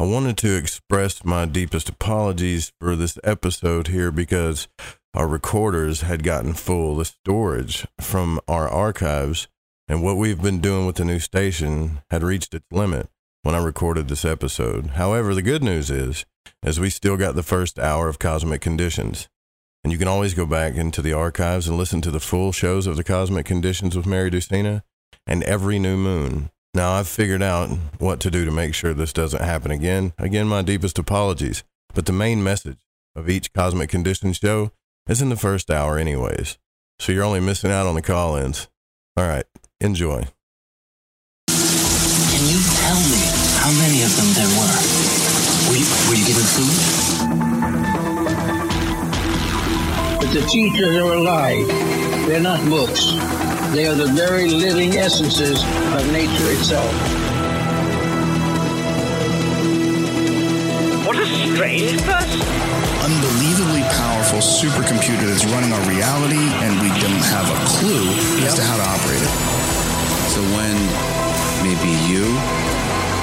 I wanted to express my deepest apologies for this episode here because our recorders had gotten full. The storage from our archives and what we've been doing with the new station had reached its limit when I recorded this episode. However, the good news is, as we still got the first hour of Cosmic Conditions. And you can always go back into the archives and listen to the full shows of the Cosmic Conditions with Mary Ducina and every new moon. Now I've figured out what to do to make sure this doesn't happen again. Again, my deepest apologies. But the main message of each Cosmic Conditions show is in the first hour anyways. So you're only missing out on the call-ins. All right, enjoy. Can you tell me how many of them there were? Were you, were you given food? But the teachers are alive. They're not books. They are the very living essences of nature itself. What a strange person. unbelievably powerful supercomputer that's running our reality, and we don't have a clue as to how to operate it. So when maybe you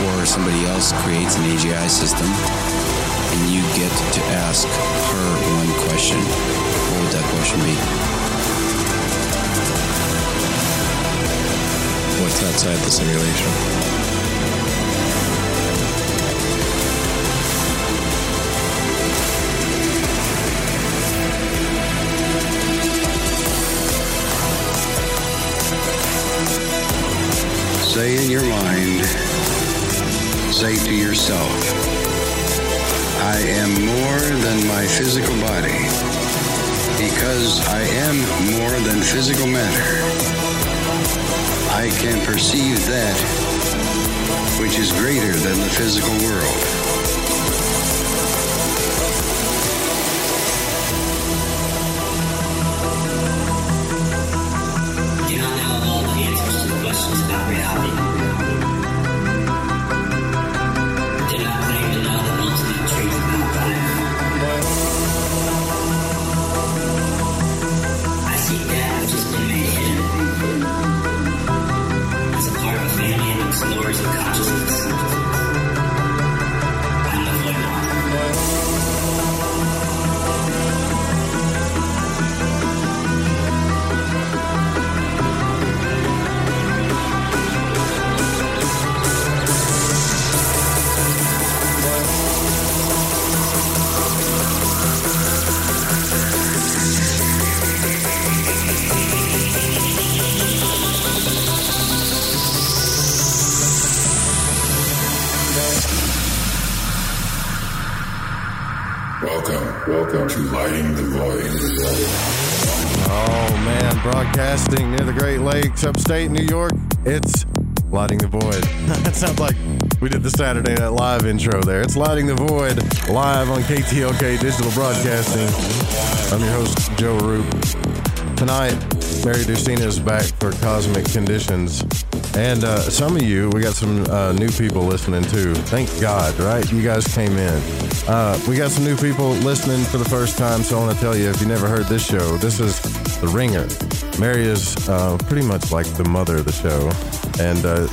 or somebody else creates an AGI system and you get to ask her one question, what would that question be? What's outside the simulation? Say in your mind, say to yourself, I am more than my physical body because I am more than physical matter. I can perceive that which is greater than the physical world. Upstate New York. It's Lighting the Void. that sounds like we did the Saturday Night Live intro there. It's Lighting the Void live on KTLK Digital Broadcasting. I'm your host, Joe Rupe. Tonight, Mary Ducina is back for Cosmic Conditions. And uh, some of you, we got some uh, new people listening too. Thank God, right? You guys came in. Uh, we got some new people listening for the first time, so I want to tell you if you never heard this show, this is The Ringer. Mary is uh, pretty much like the mother of the show, and uh,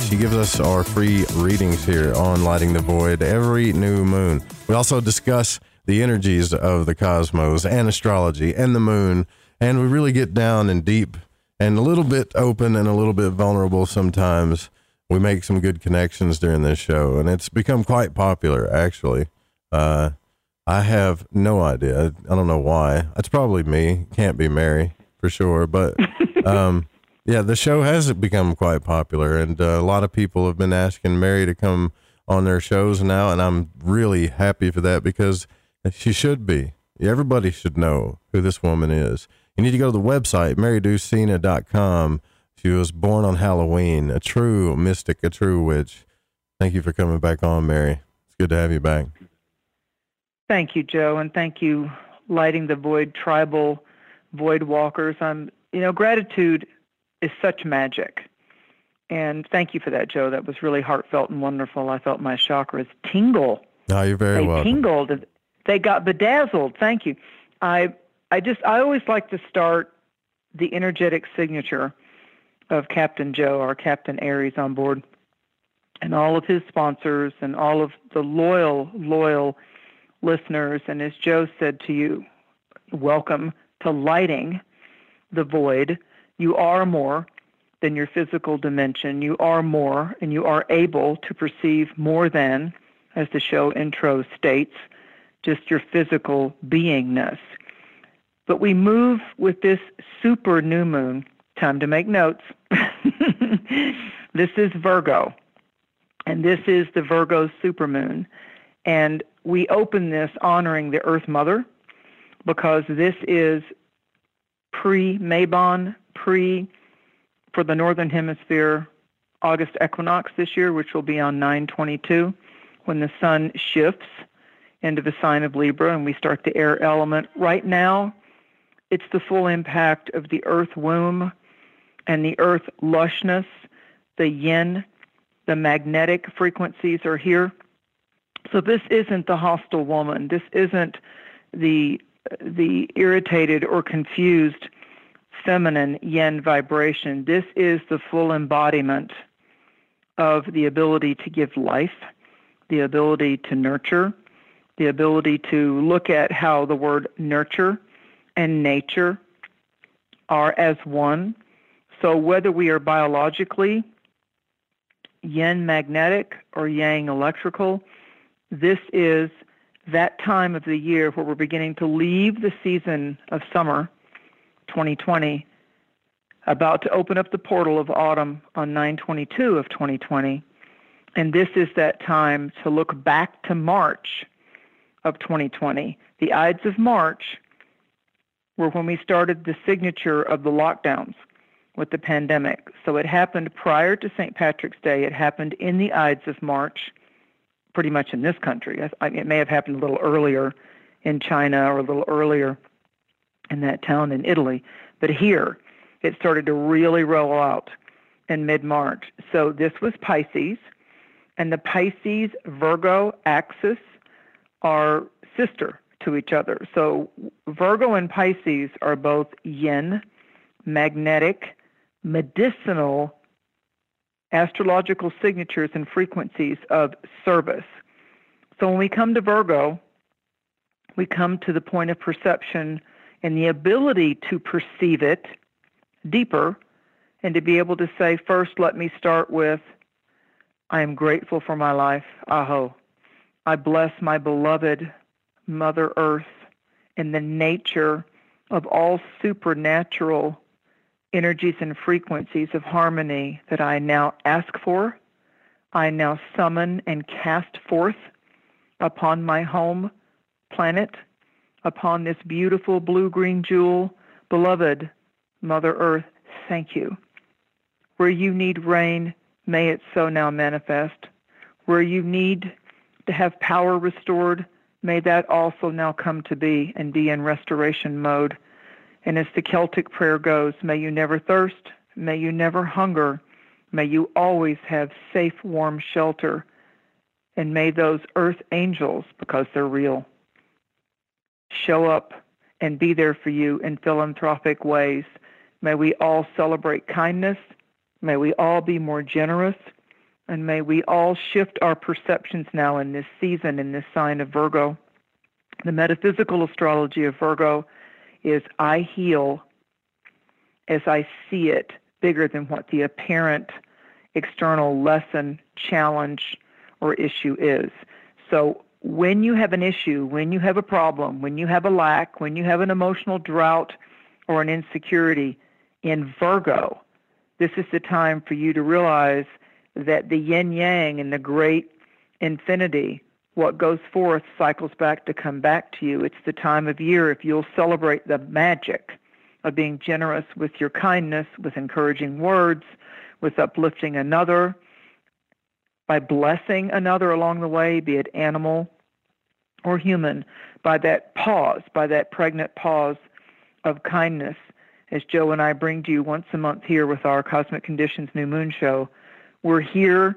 she gives us our free readings here on Lighting the Void every new moon. We also discuss the energies of the cosmos and astrology and the moon, and we really get down and deep and a little bit open and a little bit vulnerable sometimes. We make some good connections during this show, and it's become quite popular, actually. Uh, I have no idea. I don't know why. It's probably me. Can't be Mary for sure. But um, yeah, the show has become quite popular, and uh, a lot of people have been asking Mary to come on their shows now, and I'm really happy for that because she should be. Everybody should know who this woman is. You need to go to the website, maryducina.com. She was born on Halloween, a true mystic, a true witch. Thank you for coming back on, Mary. It's good to have you back. Thank you, Joe, and thank you, Lighting the Void Tribal Void Walkers. I'm, you know, gratitude is such magic. And thank you for that, Joe. That was really heartfelt and wonderful. I felt my chakras tingle. No, you're very they welcome. tingled. They got bedazzled. Thank you. I I just I always like to start the energetic signature of Captain Joe or Captain Aries on board and all of his sponsors and all of the loyal, loyal listeners. And as Joe said to you, welcome to lighting the void. You are more than your physical dimension. You are more, and you are able to perceive more than, as the show intro states, just your physical beingness. But we move with this super new moon. Time to make notes. this is Virgo, and this is the Virgo supermoon. And we open this honoring the Earth Mother because this is pre Mabon, pre for the Northern Hemisphere autumn equinox this year, which will be on 922, when the sun shifts into the sign of Libra and we start the air element. Right now, it's the full impact of the earth womb and the earth lushness, the yin, the magnetic frequencies are here. So this isn't the hostile woman. This isn't the the irritated or confused feminine yin vibration. This is the full embodiment of the ability to give life, the ability to nurture, the ability to look at how the word nurture and nature are as one. So whether we are biologically yin magnetic or yang electrical, this is that time of the year where we're beginning to leave the season of summer 2020 about to open up the portal of autumn on 922 of 2020 and this is that time to look back to March of 2020 the ides of march were when we started the signature of the lockdowns with the pandemic. So it happened prior to St. Patrick's Day. It happened in the ides of march pretty much in this country. It may have happened a little earlier in China or a little earlier in that town in Italy, but here it started to really roll out in mid March. So this was Pisces, and the Pisces Virgo axis are sister to each other. So Virgo and Pisces are both yin, magnetic, medicinal astrological signatures and frequencies of service. So when we come to Virgo, we come to the point of perception and the ability to perceive it deeper and to be able to say, first, let me start with, I am grateful for my life. Aho. I bless my beloved Mother Earth and the nature of all supernatural energies and frequencies of harmony that I now ask for, I now summon and cast forth upon my home planet, upon this beautiful blue green jewel. Beloved Mother Earth, thank you. Where you need rain, may it so now manifest. Where you need to have power restored, may that also now come to be and be in restoration mode. And as the Celtic prayer goes, may you never thirst, may you never hunger, may you always have safe, warm shelter, and may those earth angels, because they're real, show up and be there for you in philanthropic ways. May we all celebrate kindness. May we all be more generous. And may we all shift our perceptions now in this season, in this sign of Virgo. The metaphysical astrology of Virgo is I heal as I see it, bigger than what the apparent external lesson, challenge, or issue is. So when you have an issue, when you have a problem, when you have a lack, when you have an emotional drought or an insecurity in Virgo, this is the time for you to realize that the yin yang and the great infinity what goes forth cycles back to come back to you. It's the time of year if you'll celebrate the magic of being generous with your kindness, with encouraging words, with uplifting another, by blessing another along the way, be it animal or human, by that pause, by that pregnant pause of kindness, as Joe and I bring to you once a month here with our Cosmic Conditions New Moon Show. We're here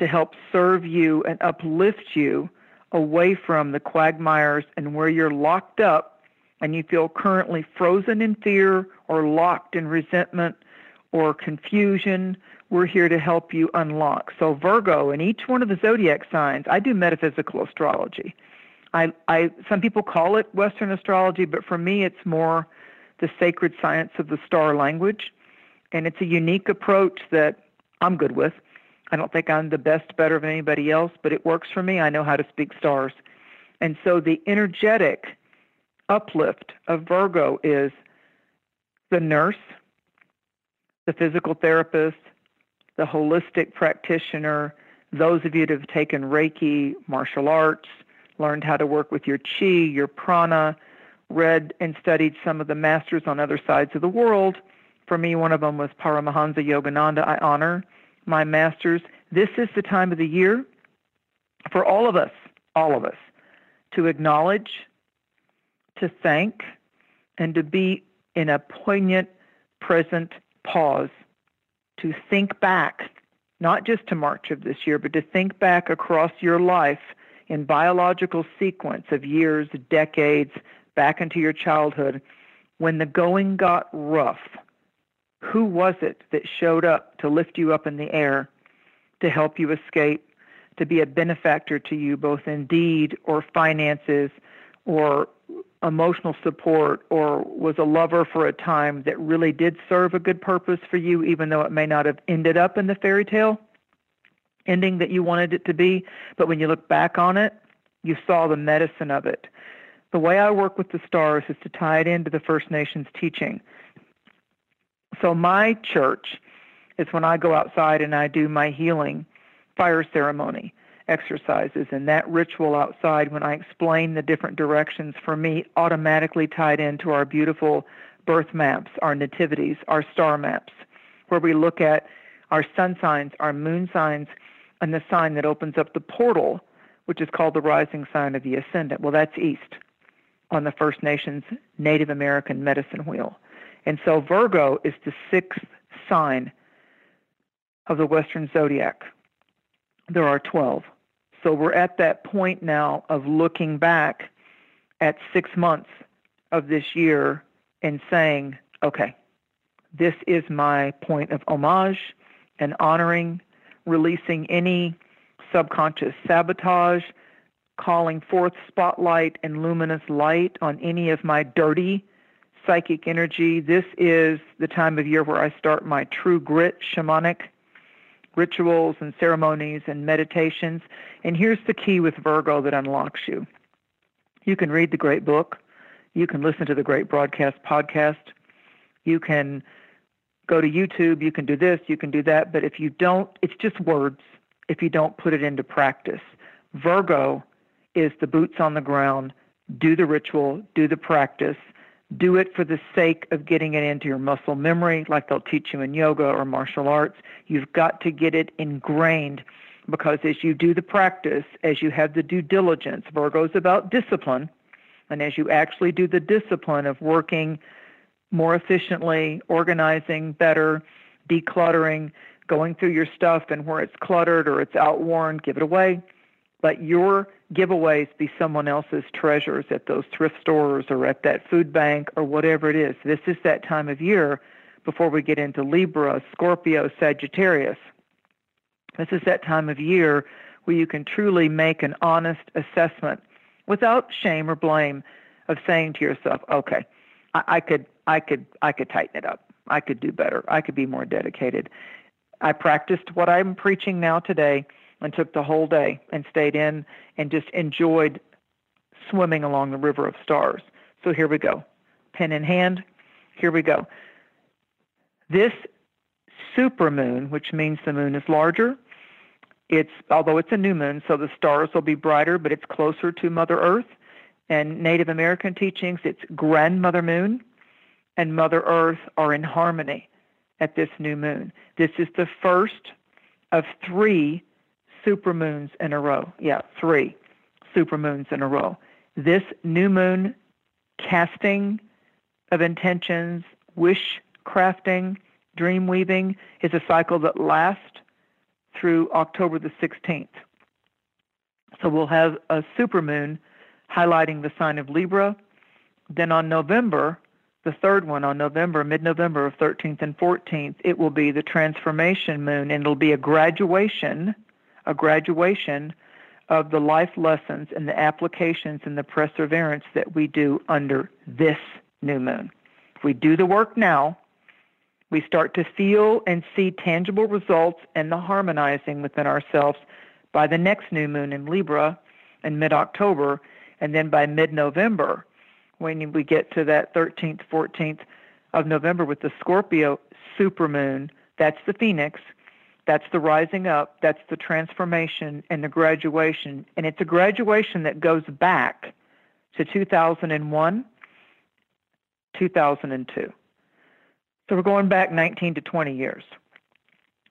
to help serve you and uplift you away from the quagmires and where you're locked up and you feel currently frozen in fear or locked in resentment or confusion we're here to help you unlock. So Virgo and each one of the zodiac signs, I do metaphysical astrology. I, I some people call it Western astrology, but for me it's more the sacred science of the star language. And it's a unique approach that I'm good with. I don't think I'm the best, better of anybody else, but it works for me. I know how to speak stars. And so the energetic uplift of Virgo is the nurse, the physical therapist, the holistic practitioner, those of you that have taken Reiki, martial arts, learned how to work with your chi, your prana, read and studied some of the masters on other sides of the world. For me, one of them was Paramahansa Yogananda. I honor my masters. This is the time of the year for all of us, all of us, to acknowledge, to thank, and to be in a poignant, present pause to think back, not just to March of this year, but to think back across your life in biological sequence of years, decades, back into your childhood, when the going got rough, who was it that showed up to lift you up in the air, to help you escape, to be a benefactor to you, both in deed or finances or emotional support, or was a lover for a time that really did serve a good purpose for you, even though it may not have ended up in the fairy tale ending that you wanted it to be? But when you look back on it, you saw the medicine of it. The way I work with the stars is to tie it into the First Nations teaching. So my church is when I go outside and I do my healing fire ceremony exercises and that ritual outside when I explain the different directions for me automatically tied into our beautiful birth maps, our nativities, our star maps, where we look at our sun signs, our moon signs, and the sign that opens up the portal, which is called the rising sign of the ascendant. Well, that's east on the First Nations Native American medicine wheel. And so Virgo is the sixth sign of the Western zodiac. There are 12. So we're at that point now of looking back at six months of this year and saying, okay, this is my point of homage and honoring, releasing any subconscious sabotage, calling forth spotlight and luminous light on any of my dirty psychic energy. This is the time of year where I start my true grit shamanic rituals and ceremonies and meditations. And here's the key with Virgo that unlocks you. You can read the great book. You can listen to the great broadcast podcast. You can go to YouTube. You can do this. You can do that. But if you don't, it's just words if you don't put it into practice. Virgo is the boots on the ground, do the ritual, do the practice, do it for the sake of getting it into your muscle memory, like they'll teach you in yoga or martial arts. You've got to get it ingrained because as you do the practice, as you have the due diligence, Virgo's about discipline, and as you actually do the discipline of working more efficiently, organizing better, decluttering, going through your stuff and where it's cluttered or it's outworn, give it away. Let your giveaways be someone else's treasures at those thrift stores or at that food bank or whatever it is. This is that time of year before we get into Libra, Scorpio, Sagittarius. This is that time of year where you can truly make an honest assessment without shame or blame of saying to yourself, okay, I, I could I could I could tighten it up. I could do better. I could be more dedicated. I practiced what I'm preaching now today and took the whole day and stayed in and just enjoyed swimming along the river of stars. So here we go. Pen in hand. Here we go. This supermoon, which means the moon is larger, it's although it's a new moon, so the stars will be brighter, but it's closer to Mother Earth. And Native American teachings, it's grandmother moon and Mother Earth are in harmony at this new moon. This is the first of three supermoons in a row. Yeah, three supermoons in a row. This new moon casting of intentions, wish crafting, dream weaving is a cycle that lasts through October the 16th. So we'll have a supermoon highlighting the sign of Libra. Then on November the third one on November, mid November of 13th and 14th, it will be the transformation moon, and it'll be a graduation, a graduation of the life lessons and the applications and the perseverance that we do under this new moon. If we do the work now, we start to feel and see tangible results and the harmonizing within ourselves by the next new moon in Libra in mid October, and then by mid November, when we get to that 13th, 14th of November with the Scorpio supermoon, that's the Phoenix, that's the rising up, that's the transformation and the graduation. And it's a graduation that goes back to 2001, 2002. So we're going back 19 to 20 years.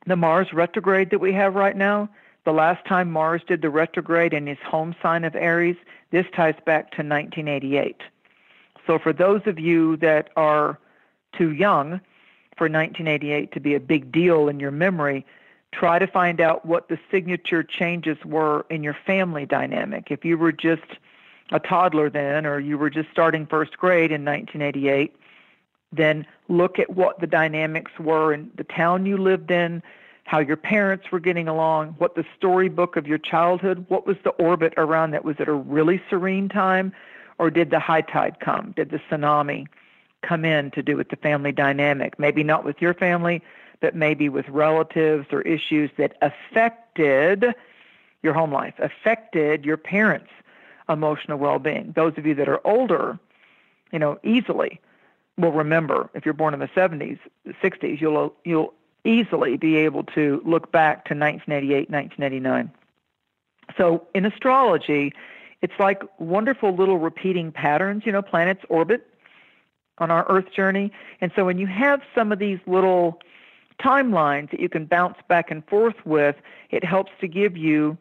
The Mars retrograde that we have right now, the last time Mars did the retrograde in his home sign of Aries, this ties back to 1988. So for those of you that are too young for 1988 to be a big deal in your memory, try to find out what the signature changes were in your family dynamic. If you were just a toddler then, or you were just starting first grade in 1988, then look at what the dynamics were in the town you lived in, how your parents were getting along, what the storybook of your childhood, what was the orbit around that? Was it a really serene time, or did the high tide come? Did the tsunami come in to do with the family dynamic? Maybe not with your family, but maybe with relatives or issues that affected your home life, affected your parents' emotional well-being. Those of you that are older, you know, easily will remember. If you're born in the 70s, 60s, you'll you'll easily be able to look back to 1988, 1989. So in astrology, it's like wonderful little repeating patterns. You know, planets orbit on our Earth journey, and so when you have some of these little timelines that you can bounce back and forth with, it helps to give you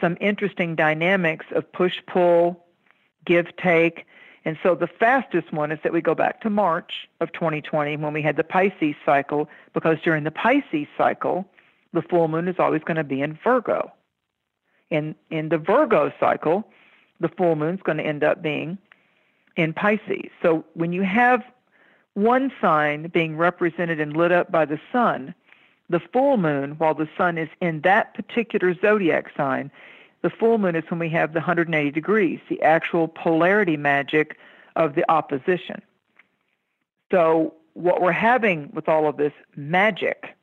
some interesting dynamics of push pull, give take. And so the fastest one is that we go back to March of 2020 when we had the Pisces cycle, because during the Pisces cycle, the full moon is always going to be in Virgo. In in the Virgo cycle, the full moon is going to end up being in Pisces. So when you have one sign being represented and lit up by the sun, the full moon, while the sun is in that particular zodiac sign, the full moon is when we have the 180 degrees, the actual polarity magic of the opposition. So, what we're having with all of this magic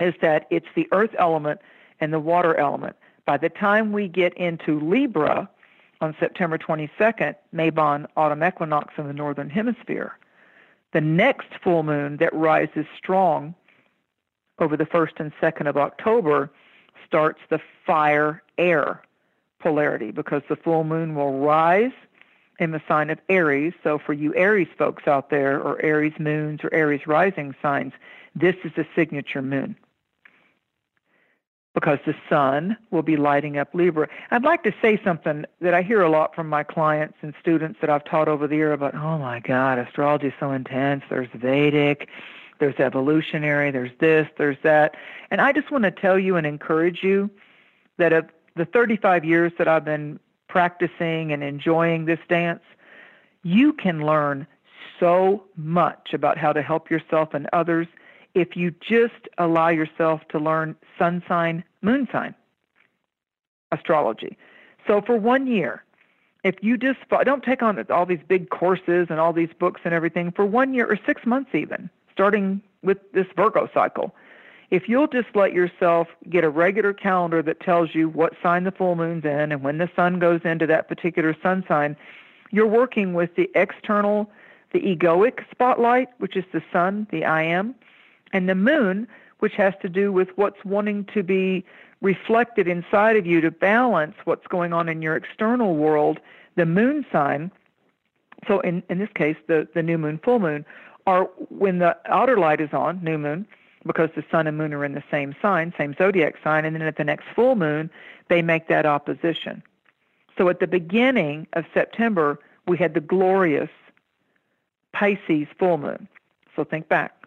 is that it's the earth element and the water element. By the time we get into Libra on September 22nd, Mabon autumn equinox in the northern hemisphere, the next full moon that rises strong over the 1st and 2nd of October starts the fire air polarity because the full moon will rise in the sign of Aries. So for you Aries folks out there, or Aries moons, or Aries rising signs, this is a signature moon because the sun will be lighting up Libra. I'd like to say something that I hear a lot from my clients and students that I've taught over the year about, oh my God, astrology is so intense. There's Vedic, there's evolutionary, there's this, there's that. And I just want to tell you and encourage you that of the 35 years that I've been practicing and enjoying this dance, you can learn so much about how to help yourself and others if you just allow yourself to learn sun sign, moon sign astrology. So for one year, if you just don't take on all these big courses and all these books and everything for one year or six months even, starting with this Virgo cycle, if you'll just let yourself get a regular calendar that tells you what sign the full moon's in and when the sun goes into that particular sun sign, you're working with the external, the egoic spotlight, which is the sun, the I am, and the moon, which has to do with what's wanting to be reflected inside of you to balance what's going on in your external world, the moon sign, so in, in this case, the, the new moon, full moon, are when the outer light is on, new moon, because the sun and moon are in the same sign, same zodiac sign, and then at the next full moon, they make that opposition. So at the beginning of September, we had the glorious Pisces full moon. So think back.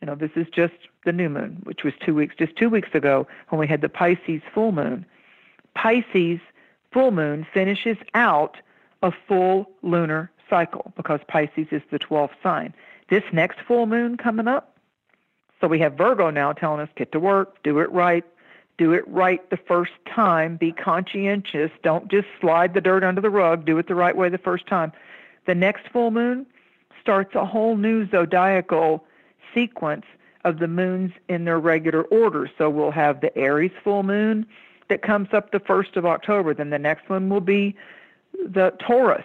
You know, this is just the new moon, which was two weeks, just two weeks ago when we had the Pisces full moon. Pisces full moon finishes out a full lunar cycle because Pisces is the 12th sign. This next full moon coming up, so we have Virgo now telling us get to work, do it right, do it right the first time, be conscientious, don't just slide the dirt under the rug, do it the right way the first time. The next full moon starts a whole new zodiacal sequence of the moons in their regular order. So we'll have the Aries full moon that comes up the 1st of October. Then the next one will be the Taurus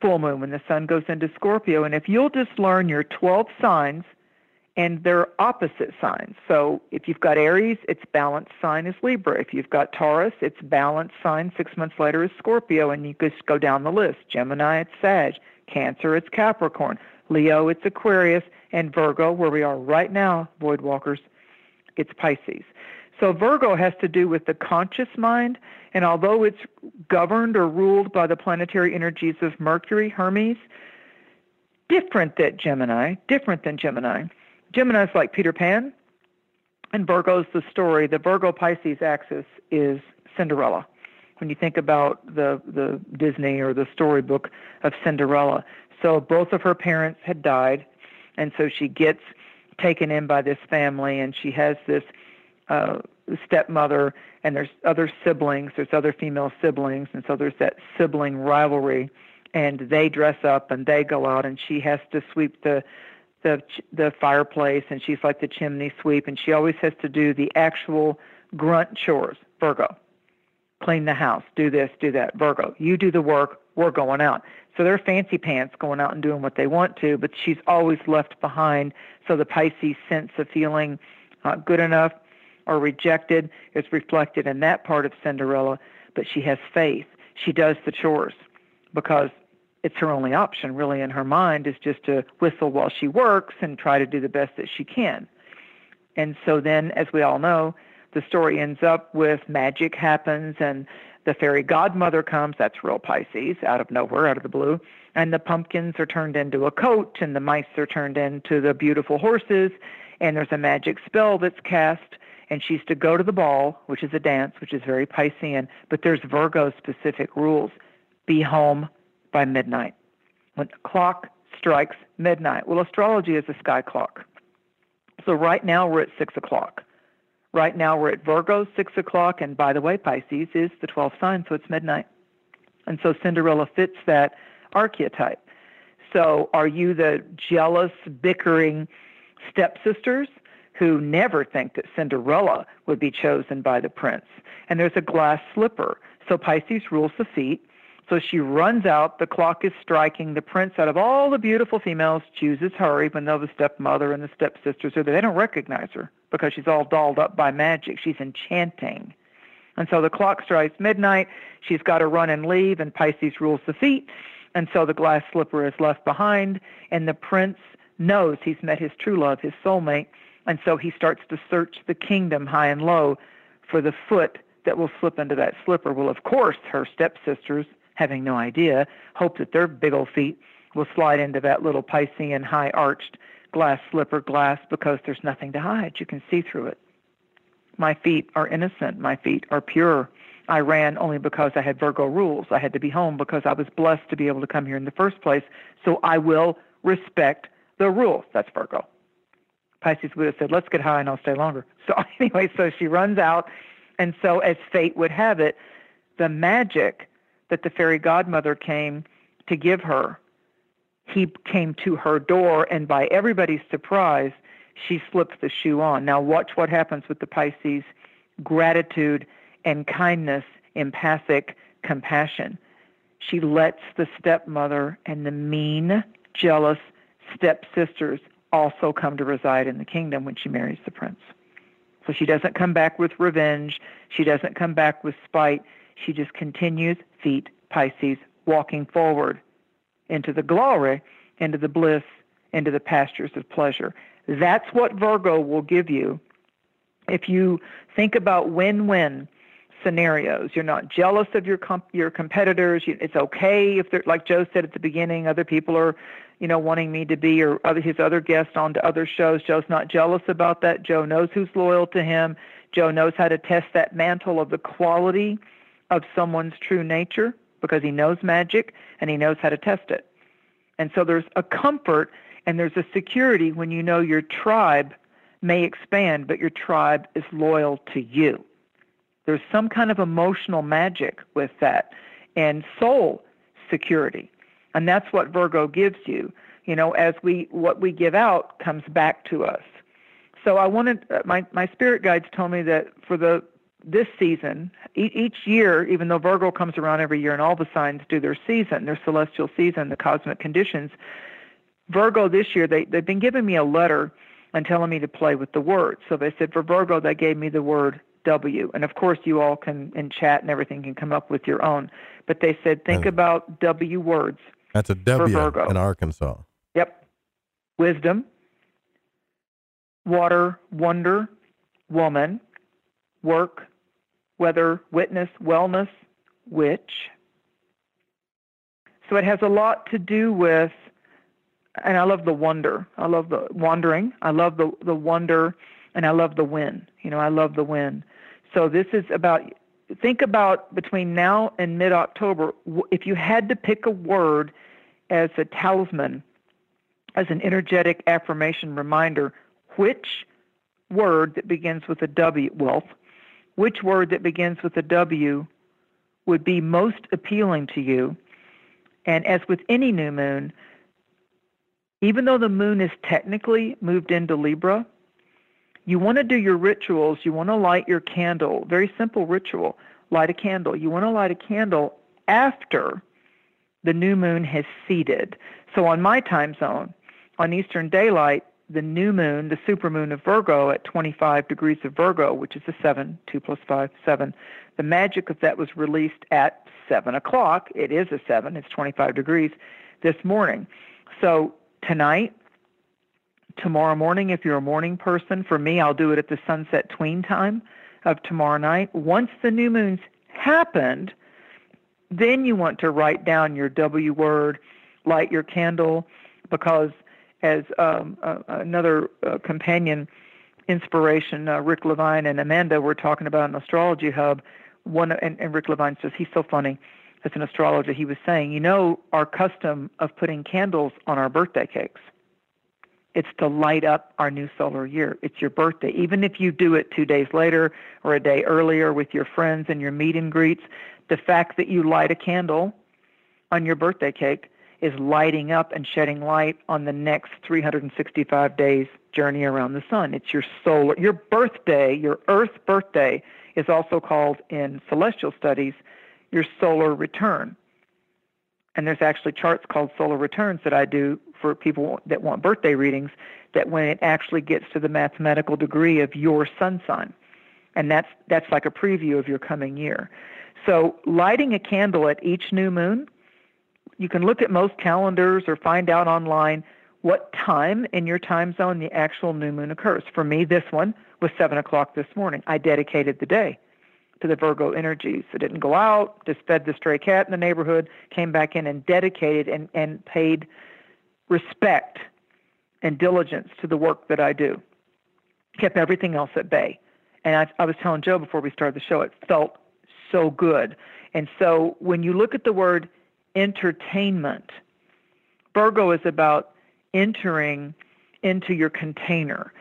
full moon when the sun goes into Scorpio. And if you'll just learn your 12 signs and their opposite signs. So if you've got Aries, its balanced sign is Libra. If you've got Taurus, its balanced sign six months later is Scorpio. And you just go down the list. Gemini, it's Sag. Cancer, it's Capricorn. Leo, it's Aquarius. And Virgo, where we are right now, Void Walkers, it's Pisces. So Virgo has to do with the conscious mind, and although it's governed or ruled by the planetary energies of Mercury, Hermes, different than Gemini, different than Gemini. Gemini is like Peter Pan, and Virgo's the story. The Virgo Pisces axis is Cinderella. When you think about the the Disney or the storybook of Cinderella, so both of her parents had died, and so she gets taken in by this family, and she has this uh, stepmother, and there's other siblings, there's other female siblings, and so there's that sibling rivalry, and they dress up and they go out, and she has to sweep the the the fireplace, and she's like the chimney sweep, and she always has to do the actual grunt chores. Virgo, clean the house, do this, do that. Virgo, you do the work, we're going out. So they're fancy pants going out and doing what they want to, but she's always left behind. So the Pisces sense of feeling uh, good enough or rejected is reflected in that part of Cinderella, but she has faith. She does the chores because it's her only option, really, in her mind, is just to whistle while she works and try to do the best that she can. And so then, as we all know, the story ends up with magic happens and the fairy godmother comes, that's real Pisces, out of nowhere, out of the blue, and the pumpkins are turned into a coat and the mice are turned into the beautiful horses, and there's a magic spell that's cast and she's to go to the ball, which is a dance, which is very Piscean, but there's Virgo specific rules. Be home by midnight. When the clock strikes midnight. Well, astrology is a sky clock. So right now we're at 6 o'clock. Right now we're at Virgo, 6 o'clock, and by the way, Pisces is the 12th sign, so it's midnight. And so Cinderella fits that archetype. So are you the jealous, bickering stepsisters? who never think that Cinderella would be chosen by the prince. And there's a glass slipper. So Pisces rules the feet. So she runs out. The clock is striking. The prince, out of all the beautiful females, chooses her, even though the stepmother and the stepsisters are there. They don't recognize her because she's all dolled up by magic. She's enchanting. And so the clock strikes midnight. She's got to run and leave, and Pisces rules the feet. And so the glass slipper is left behind, and the prince knows he's met his true love, his soulmate, and so he starts to search the kingdom high and low for the foot that will slip into that slipper. Well, of course, her stepsisters, having no idea, hope that their big old feet will slide into that little Piscean high arched glass slipper glass because there's nothing to hide. You can see through it. My feet are innocent. My feet are pure. I ran only because I had Virgo rules. I had to be home because I was blessed to be able to come here in the first place. So I will respect the rules. That's Virgo. Pisces would have said, let's get high and I'll stay longer. So anyway, so she runs out. And so as fate would have it, the magic that the fairy godmother came to give her, he came to her door and by everybody's surprise, she slipped the shoe on. Now watch what happens with the Pisces gratitude and kindness, empathic compassion. She lets the stepmother and the mean, jealous stepsisters also come to reside in the kingdom when she marries the prince. So she doesn't come back with revenge. She doesn't come back with spite. She just continues, feet, Pisces, walking forward into the glory, into the bliss, into the pastures of pleasure. That's what Virgo will give you if you think about win-win scenarios. You're not jealous of your comp- your competitors. It's okay if they're like Joe said at the beginning. Other people are you know, wanting me to be or other, his other guests on to other shows. Joe's not jealous about that. Joe knows who's loyal to him. Joe knows how to test that mantle of the quality of someone's true nature because he knows magic and he knows how to test it. And so there's a comfort and there's a security when you know your tribe may expand, but your tribe is loyal to you. There's some kind of emotional magic with that and soul security. And that's what Virgo gives you. You know, as we what we give out comes back to us. So I wanted uh, my my spirit guides told me that for the this season, e- each year, even though Virgo comes around every year and all the signs do their season, their celestial season, the cosmic conditions, Virgo this year, they, they've been giving me a letter and telling me to play with the words. So they said for Virgo, they gave me the word W. And of course, you all can, in chat and everything, can come up with your own. But they said, think And- about W words. That's a W for Virgo. in Arkansas. Yep. Wisdom, water, wonder, woman, work, weather, witness, wellness, which. So it has a lot to do with, and I love the wonder. I love the wandering. I love the, the wonder, and I love the win. You know, I love the win. So this is about, think about between now and mid October, if you had to pick a word as a talisman, as an energetic affirmation reminder, which word that begins with a W, wealth, which word that begins with a W would be most appealing to you? And as with any new moon, even though the moon is technically moved into Libra, you want to do your rituals. You want to light your candle. Very simple ritual. Light a candle. You want to light a candle after the new moon has seeded. So on my time zone, on Eastern Daylight, the new moon, the supermoon of Virgo at 25 degrees of Virgo, which is a 7, 2 plus 5, 7. The magic of that was released at 7 o'clock. It is a 7, it's 25 degrees this morning. So tonight, tomorrow morning, if you're a morning person, for me, I'll do it at the sunset tween time of tomorrow night. Once the new moon's happened, then you want to write down your W word, light your candle, because as um, uh, another uh, companion inspiration, uh, Rick Levine and Amanda were talking about an astrology hub. One and, and Rick Levine says he's so funny. As an astrologer, he was saying, you know, our custom of putting candles on our birthday cakes. It's to light up our new solar year. It's your birthday. Even if you do it two days later or a day earlier with your friends and your meet and greets, the fact that you light a candle on your birthday cake is lighting up and shedding light on the next 365 days journey around the sun. It's your solar, your birthday, your Earth birthday is also called in celestial studies your solar return. And there's actually charts called solar returns that I do for people that want birthday readings that when it actually gets to the mathematical degree of your sun sign. And that's that's like a preview of your coming year. So lighting a candle at each new moon, you can look at most calendars or find out online what time in your time zone the actual new moon occurs. For me, this one was 7 o'clock this morning. I dedicated the day to the Virgo energies. I didn't go out, just fed the stray cat in the neighborhood, came back in and dedicated and, and paid respect and diligence to the work that I do. Kept everything else at bay. And I, I was telling Joe before we started the show, it felt so good. And so when you look at the word entertainment, Virgo is about entering into your container,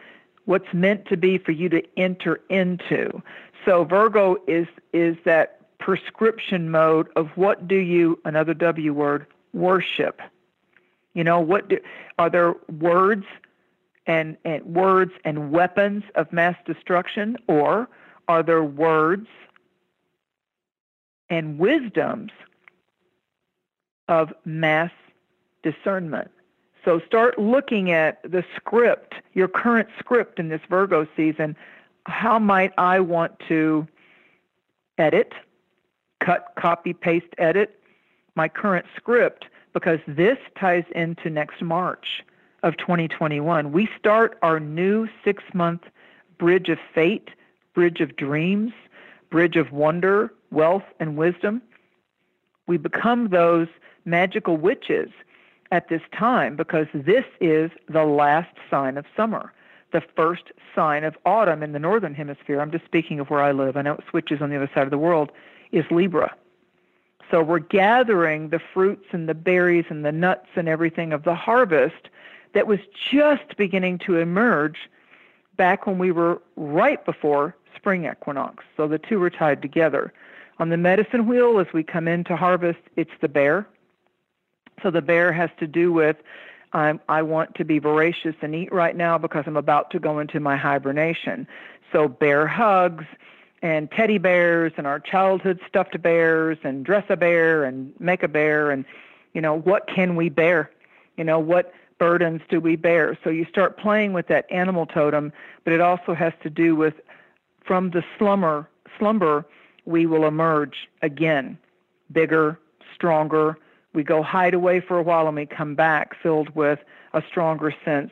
what's meant to be for you to enter into. So Virgo is is that prescription mode of what do you another W word worship. You know what do, are there words and, and words and weapons of mass destruction, or are there words and wisdoms of mass discernment? So start looking at the script, your current script in this Virgo season. How might I want to edit, cut, copy, paste, edit my current script? Because this ties into next March of 2021. We start our new six month bridge of fate, bridge of dreams, bridge of wonder, wealth, and wisdom. We become those magical witches at this time because this is the last sign of summer, the first sign of autumn in the northern hemisphere. I'm just speaking of where I live. I know it switches on the other side of the world, is Libra. So we're gathering the fruits and the berries and the nuts and everything of the harvest that was just beginning to emerge back when we were right before spring equinox. So the two are tied together. On the medicine wheel, as we come into harvest, it's the bear. So the bear has to do with I'm, I want to be voracious and eat right now because I'm about to go into my hibernation. So bear hugs and teddy bears and our childhood stuffed bears and dress a bear and make a bear and you know what can we bear? You know what burdens do we bear? So you start playing with that animal totem, but it also has to do with from the slumber slumber we will emerge again, bigger, stronger, we go hide away for a while and we come back filled with a stronger sense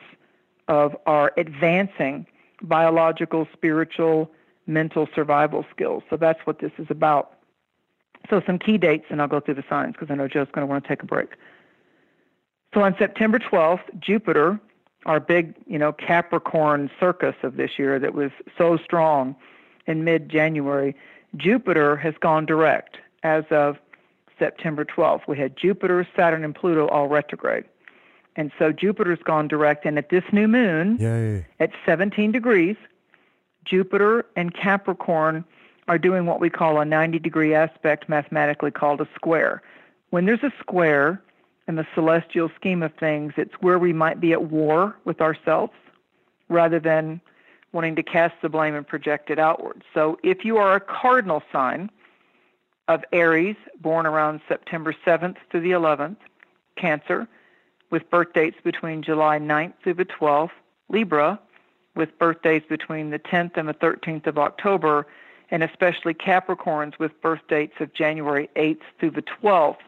of our advancing biological, spiritual, mental survival skills. So that's what this is about. So some key dates, and I'll go through the signs because I know Joe's going to want to take a break. So on September 12th, Jupiter, our big, you know, Capricorn circus of this year that was so strong in mid-January, Jupiter has gone direct as of September 12th. We had Jupiter, Saturn, and Pluto all retrograde. And so Jupiter's gone direct, and at this new moon, Yay. at 17 degrees, Jupiter and Capricorn are doing what we call a 90 degree aspect, mathematically called a square. When there's a square in the celestial scheme of things, it's where we might be at war with ourselves rather than wanting to cast the blame and project it outward. So if you are a cardinal sign, of Aries, born around September 7th to the 11th, Cancer, with birth dates between July 9th through the 12th, Libra, with birthdays between the 10th and the 13th of October, and especially Capricorns with birth dates of January 8th through the 12th.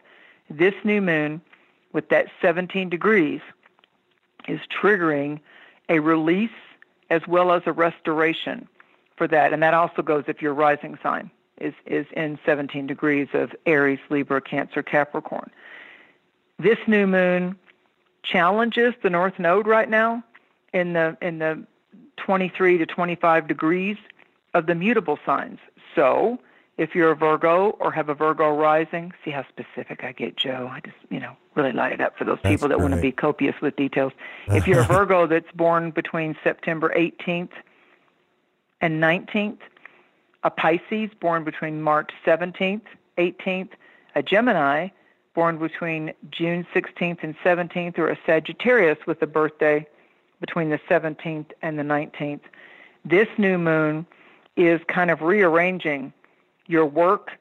This new moon, with that 17 degrees, is triggering a release as well as a restoration for that. And that also goes if you're rising sign is, is in 17 degrees of Aries, Libra, Cancer, Capricorn. This new moon challenges the North Node right now in the in the 23 to 25 degrees of the mutable signs. So if you're a Virgo or have a Virgo rising, see how specific I get, Joe. I just, you know, really light it up for those That's people that want to be copious with details. If you're a Virgo that's born between September 18th and 19th, a Pisces born between March 17th, 18th, a Gemini born between June 16th and 17th, or a Sagittarius with a birthday between the 17th and the 19th. This new moon is kind of rearranging your work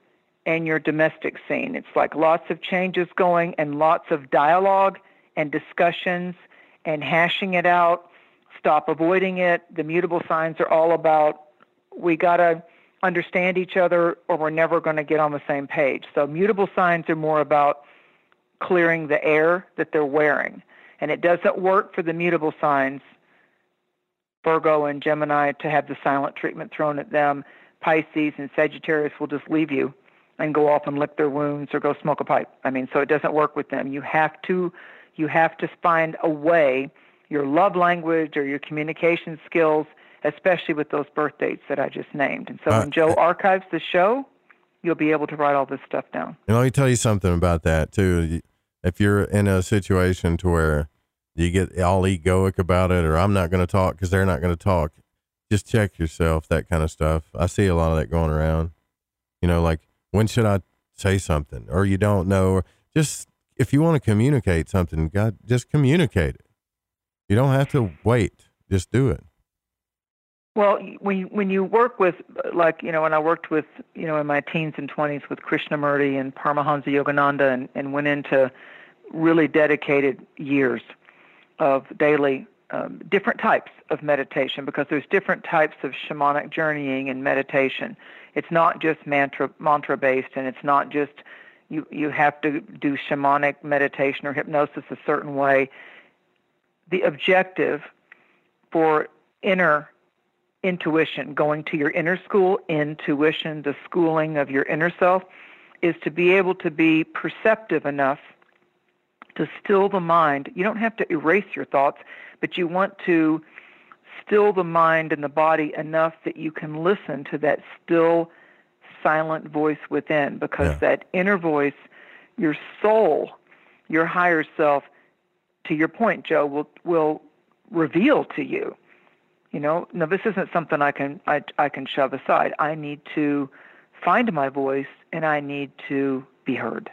and your domestic scene. It's like lots of changes going and lots of dialogue and discussions and hashing it out. Stop avoiding it. The mutable signs are all about we got to understand each other or we're never going to get on the same page. So mutable signs are more about clearing the air that they're wearing. And it doesn't work for the mutable signs, Virgo and Gemini, to have the silent treatment thrown at them. Pisces and Sagittarius will just leave you and go off and lick their wounds or go smoke a pipe. I mean, so it doesn't work with them. You have to you have to find a way, your love language or your communication skills, especially with those birth dates that I just named. And so Uh, when Joe archives the show, you'll be able to write all this stuff down. And let me tell you something about that too. If you're in a situation to where you get all egoic about it, or I'm not going to talk because they're not going to talk, just check yourself. That kind of stuff. I see a lot of that going around. You know, like when should I say something, or you don't know, or just if you want to communicate something, God, just communicate it. You don't have to wait. Just do it. Well, when when you work with, like, you know, when I worked with, you know, in my teens and 20s with Krishnamurti and Paramahansa Yogananda and, and went into really dedicated years of daily, um, different types of meditation because there's different types of shamanic journeying and meditation. It's not just mantra mantra based and it's not just you, you have to do shamanic meditation or hypnosis a certain way. The objective for inner intuition, going to your inner school, intuition, the schooling of your inner self, is to be able to be perceptive enough to still the mind. You don't have to erase your thoughts, but you want to still the mind and the body enough that you can listen to that still silent voice within because Yeah. that inner voice, your soul, your higher self, to your point, Joe, will will reveal to you. You know, no, this isn't something I can I I can shove aside. I need to find my voice and I need to be heard.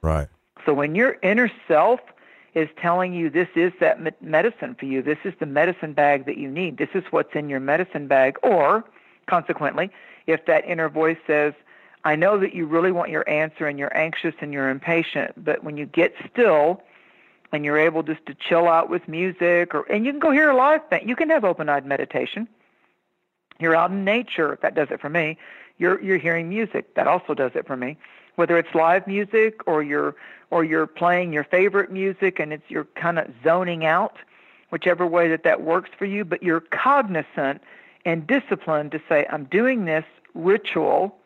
Right. So when your inner self is telling you this is that medicine for you, this is the medicine bag that you need, this is what's in your medicine bag, or consequently, if that inner voice says, I know that you really want your answer and you're anxious and you're impatient, but when you get still and you're able just to chill out with music or and you can go hear a live thing, you can have open-eyed meditation. You're out in nature, that does it for me. You're you're hearing music, that also does it for me. Whether it's live music or you're or you're playing your favorite music and it's you're kind of zoning out, whichever way that that works for you, but you're cognizant and disciplined to say I'm doing this ritual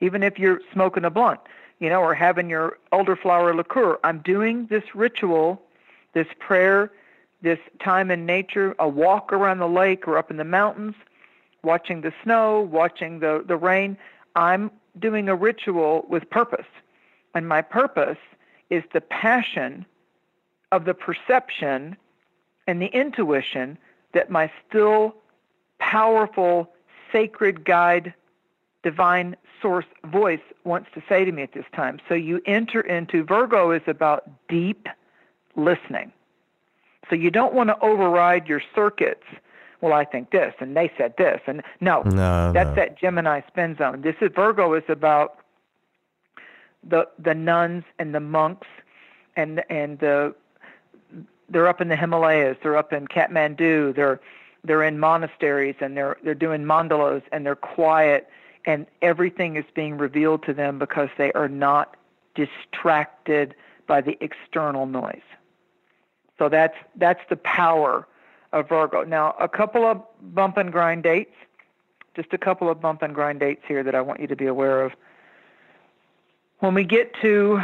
even if you're smoking a blunt, you know, or having your elderflower liqueur. I'm doing this ritual, this prayer, this time in nature, a walk around the lake or up in the mountains, watching the snow, watching the, the rain. I'm doing a ritual with purpose. And my purpose is the passion of the perception and the intuition that my still powerful sacred guide divine source voice wants to say to me at this time. So you enter into Virgo is about deep listening. So you don't want to override your circuits. Well, I think this, and they said this, and no, No, that's no. that Gemini spin zone. This is Virgo is about the the nuns and the monks, and and the they're up in the Himalayas, they're up in Kathmandu, they're they're in monasteries, and they're they're doing mandalas, and they're quiet, and everything is being revealed to them because they are not distracted by the external noise. So that's that's the power of Virgo. Now, a couple of bump and grind dates, just a couple of bump and grind dates here that I want you to be aware of. When we get to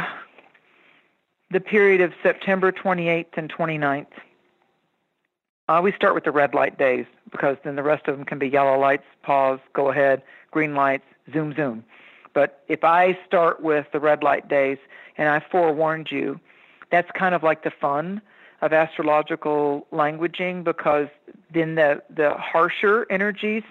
the period of September 28th and 29th, I always start with the red light days because then the rest of them can be yellow lights, pause, go ahead, green lights, zoom, zoom. But if I start with the red light days and I forewarned you, that's kind of like the fun of astrological languaging because then the, the harsher energies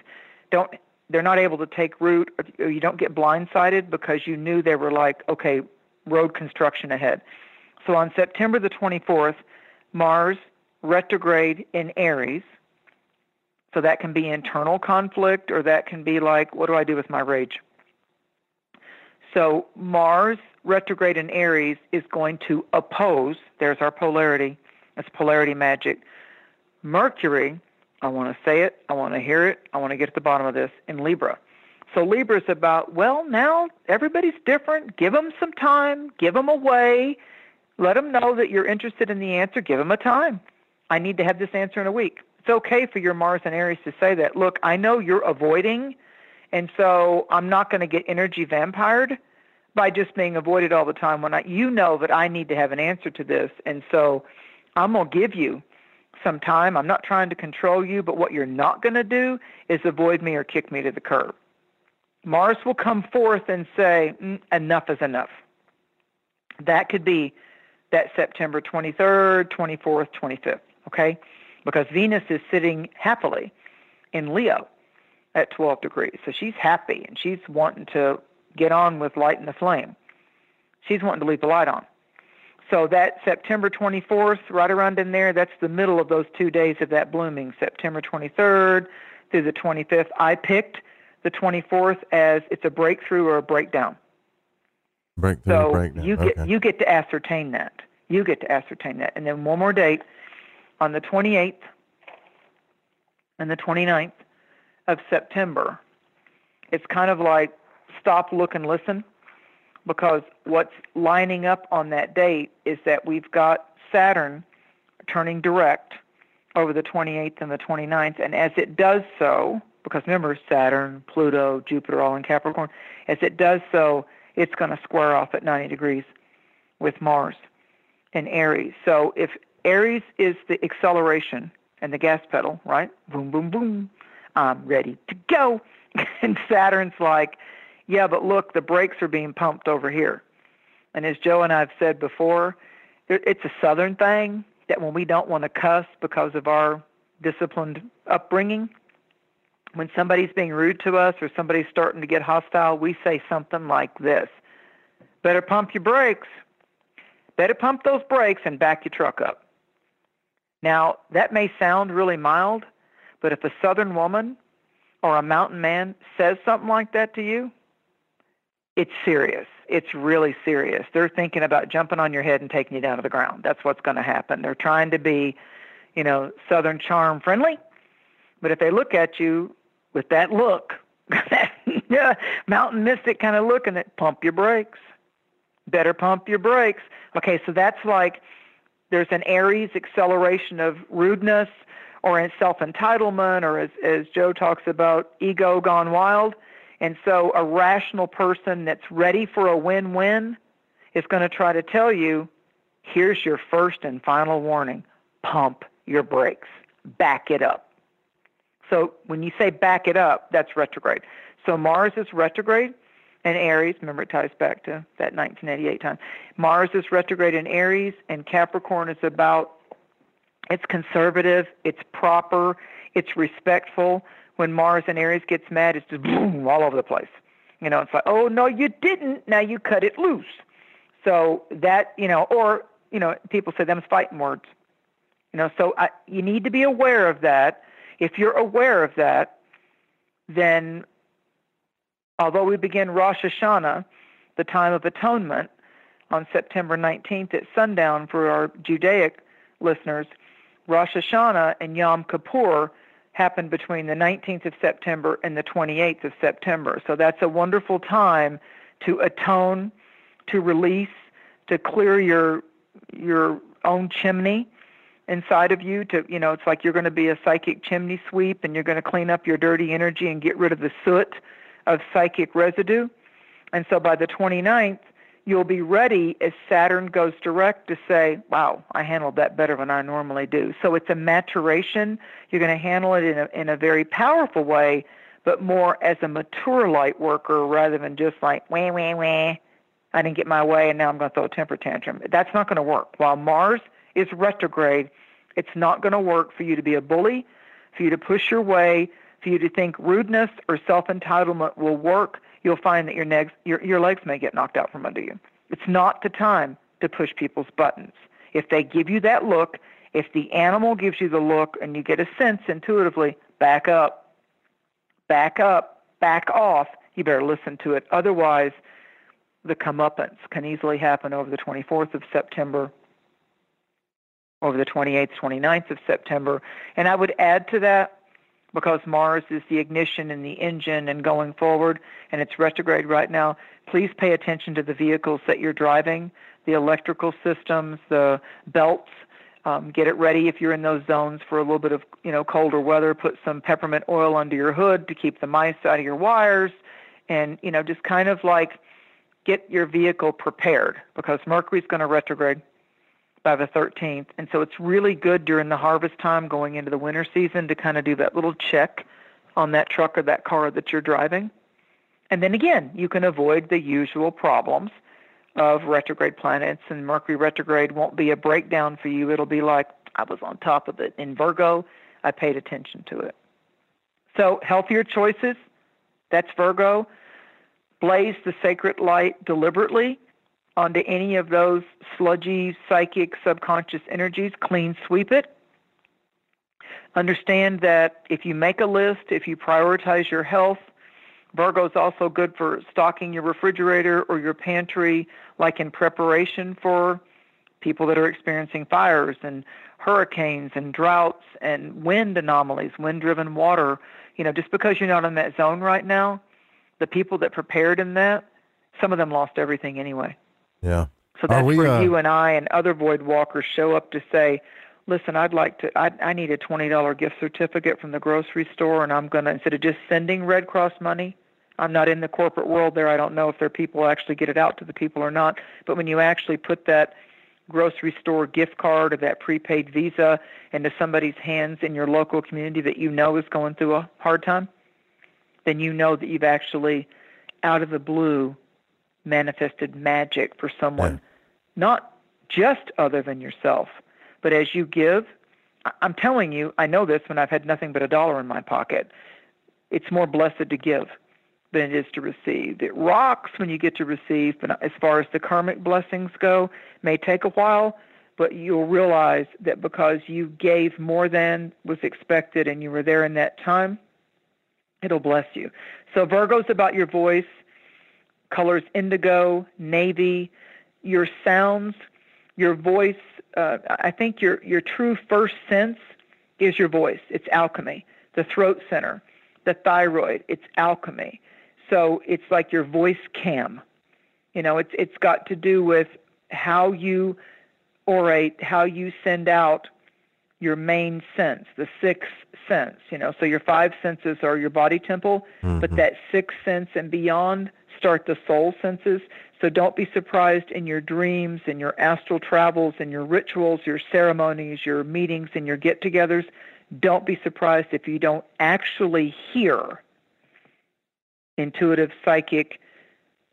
don't they're not able to take root or you don't get blindsided because you knew they were like okay road construction ahead so on september the 24th mars retrograde in aries so that can be internal conflict or that can be like what do i do with my rage so mars retrograde in aries is going to oppose there's our polarity it's polarity magic mercury I want to say it. I want to hear it. I want to get at the bottom of this in Libra. So Libra is about, well, now everybody's different. Give them some time. Give them a way. Let them know that you're interested in the answer. Give them a time. I need to have this answer in a week. It's okay for your Mars and Aries to say that. Look, I know you're avoiding, and so I'm not going to get energy vampired by just being avoided all the time when I, you know that I need to have an answer to this. And so I'm going to give you some time. I'm not trying to control you, but what you're not going to do is avoid me or kick me to the curb. Mars will come forth and say, mm, enough is enough. That could be that September 23rd, 24th, 25th, okay? Because Venus is sitting happily in Leo at 12 degrees. So she's happy and she's wanting to get on with lighting the flame. She's wanting to leave the light on. So that September 24th, right around in there, that's the middle of those two days of that blooming, September 23rd through the 25th. I picked the 24th as it's a breakthrough or a breakdown. Breakthrough, So breakdown. you get okay. you get to ascertain that. You get to ascertain that. And then one more date on the 28th and the 29th of September. It's kind of like stop, look, and listen because what's lining up on that date is that we've got Saturn turning direct over the 28th and the 29th. And as it does so, because remember, Saturn, Pluto, Jupiter, all in Capricorn, as it does so, it's going to square off at 90 degrees with Mars in Aries. So if Aries is the acceleration and the gas pedal, right? Boom, boom, boom. I'm ready to go. and Saturn's like, yeah, but look, the brakes are being pumped over here. And as Joe and I have said before, it's a Southern thing that when we don't want to cuss because of our disciplined upbringing, when somebody's being rude to us or somebody's starting to get hostile, we say something like this Better pump your brakes. Better pump those brakes and back your truck up. Now, that may sound really mild, but if a Southern woman or a mountain man says something like that to you, it's serious. It's really serious. They're thinking about jumping on your head and taking you down to the ground. That's what's going to happen. They're trying to be, you know, Southern charm friendly, but if they look at you with that look, yeah, mountain mystic kind of look, and it pump your brakes. Better pump your brakes. Okay, so that's like there's an Aries acceleration of rudeness or in self entitlement, or as, as Joe talks about, ego gone wild. And so a rational person that's ready for a win win is going to try to tell you here's your first and final warning pump your brakes, back it up. So when you say back it up, that's retrograde. So Mars is retrograde in Aries. Remember, it ties back to that 1988 time. Mars is retrograde in Aries, and Capricorn is about it's conservative, it's proper, it's respectful. When Mars in Aries gets mad, it's just boom all over the place. You know, it's like, oh no, you didn't. Now you cut it loose. So that you know, or you know, people say them's fighting words. You know, so I, you need to be aware of that. If you're aware of that, then although we begin Rosh Hashanah, the time of atonement, on September 19th at sundown for our Judaic listeners, Rosh Hashanah and Yom Kippur happen between the 19th of September and the 28th of September. So that's a wonderful time to atone, to release, to clear your your own chimney inside of you to you know it's like you're going to be a psychic chimney sweep and you're going to clean up your dirty energy and get rid of the soot of psychic residue and so by the 29th you'll be ready as Saturn goes direct to say, wow, I handled that better than I normally do. So it's a maturation. You're going to handle it in a, in a very powerful way, but more as a mature light worker rather than just like, wah, wah, wah, I didn't get my way and now I'm going to throw a temper tantrum. That's not going to work. While Mars is retrograde, it's not going to work for you to be a bully, for you to push your way, for you to think rudeness or self-entitlement will work you'll find that your legs, your, your legs may get knocked out from under you. It's not the time to push people's buttons. If they give you that look, if the animal gives you the look and you get a sense intuitively, back up, back up, back off, you better listen to it. Otherwise, the comeuppance can easily happen over the 24th of September, over the 28th, 29th of September. And I would add to that because Mars is the ignition and the engine and going forward, and it's retrograde right now. Please pay attention to the vehicles that you're driving, the electrical systems, the belts. Um, get it ready if you're in those zones for a little bit of you know colder weather. Put some peppermint oil under your hood to keep the mice out of your wires, and you know just kind of like get your vehicle prepared because Mercury's going to retrograde by the 13th. And so it's really good during the harvest time going into the winter season to kind of do that little check on that truck or that car that you're driving. And then again, you can avoid the usual problems of retrograde planets, and Mercury retrograde won't be a breakdown for you. It'll be like, I was on top of it. In Virgo, I paid attention to it. So, healthier choices, that's Virgo. Blaze the sacred light deliberately onto any of those sludgy, psychic, subconscious energies, clean sweep it. Understand that if you make a list, if you prioritize your health, Virgo is also good for stocking your refrigerator or your pantry, like in preparation for people that are experiencing fires and hurricanes and droughts and wind anomalies, wind driven water. You know, just because you're not in that zone right now, the people that prepared in that, some of them lost everything anyway. Yeah. So that's we, where uh, you and I and other void walkers show up to say, listen, I'd like to, I, I need a $20 gift certificate from the grocery store, and I'm going to, instead of just sending Red Cross money, I'm not in the corporate world there. I don't know if their people actually get it out to the people or not. But when you actually put that grocery store gift card or that prepaid visa into somebody's hands in your local community that you know is going through a hard time, then you know that you've actually out of the blue manifested magic for someone, not just other than yourself, but as you give. I'm telling you, I know this when I've had nothing but a dollar in my pocket. It's more blessed to give than it is to receive. It rocks when you get to receive, but as far as the karmic blessings go, may take a while, but you'll realize that because you gave more than was expected and you were there in that time, it'll bless you. So Virgo's about your voice, colors indigo, navy, your sounds, your voice. Uh, I think your your true first sense is your voice. It's alchemy. The throat center, the thyroid. It's alchemy. So it's like your voice cam. You know, it's it's got to do with how you orate, how you send out your main sense, the sixth sense. You know, so your five senses are your body temple, but mm-hmm. that sixth sense and beyond start the soul senses. So don't be surprised in your dreams, in your astral travels, in your rituals, your ceremonies, your meetings, and your get-togethers. Don't be surprised if you don't actually hear intuitive psychic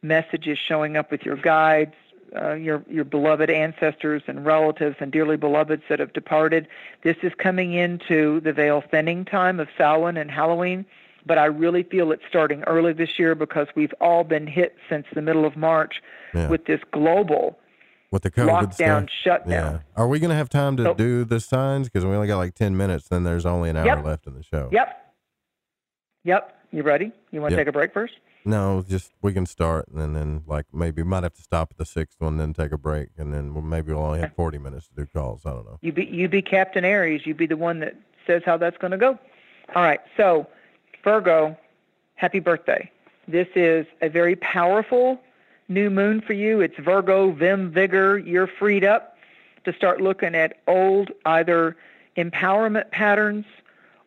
messages showing up with your guides, uh, your your beloved ancestors and relatives and dearly beloveds that have departed. This is coming into the veil thinning time of Samhain and Halloween, but I really feel it's starting early this year because we've all been hit since the middle of March Yeah. with this global With the COVID lockdown, stuff. shutdown. Yeah. Are we going to have time to So- do the signs? Because we only got like 10 minutes, then there's only an hour Yep. left in the show. Yep. Yep. You ready? You want to Yep. take a break first? No, just we can start and then like maybe we might have to stop at the sixth one, then take a break, and then we'll, maybe we'll only have 40 minutes to do calls. I don't know. You be you be Captain Aries. You be the one that says how that's going to go. All right. So, Virgo, happy birthday. This is a very powerful new moon for you. It's Virgo, vim, vigor. You're freed up to start looking at old either empowerment patterns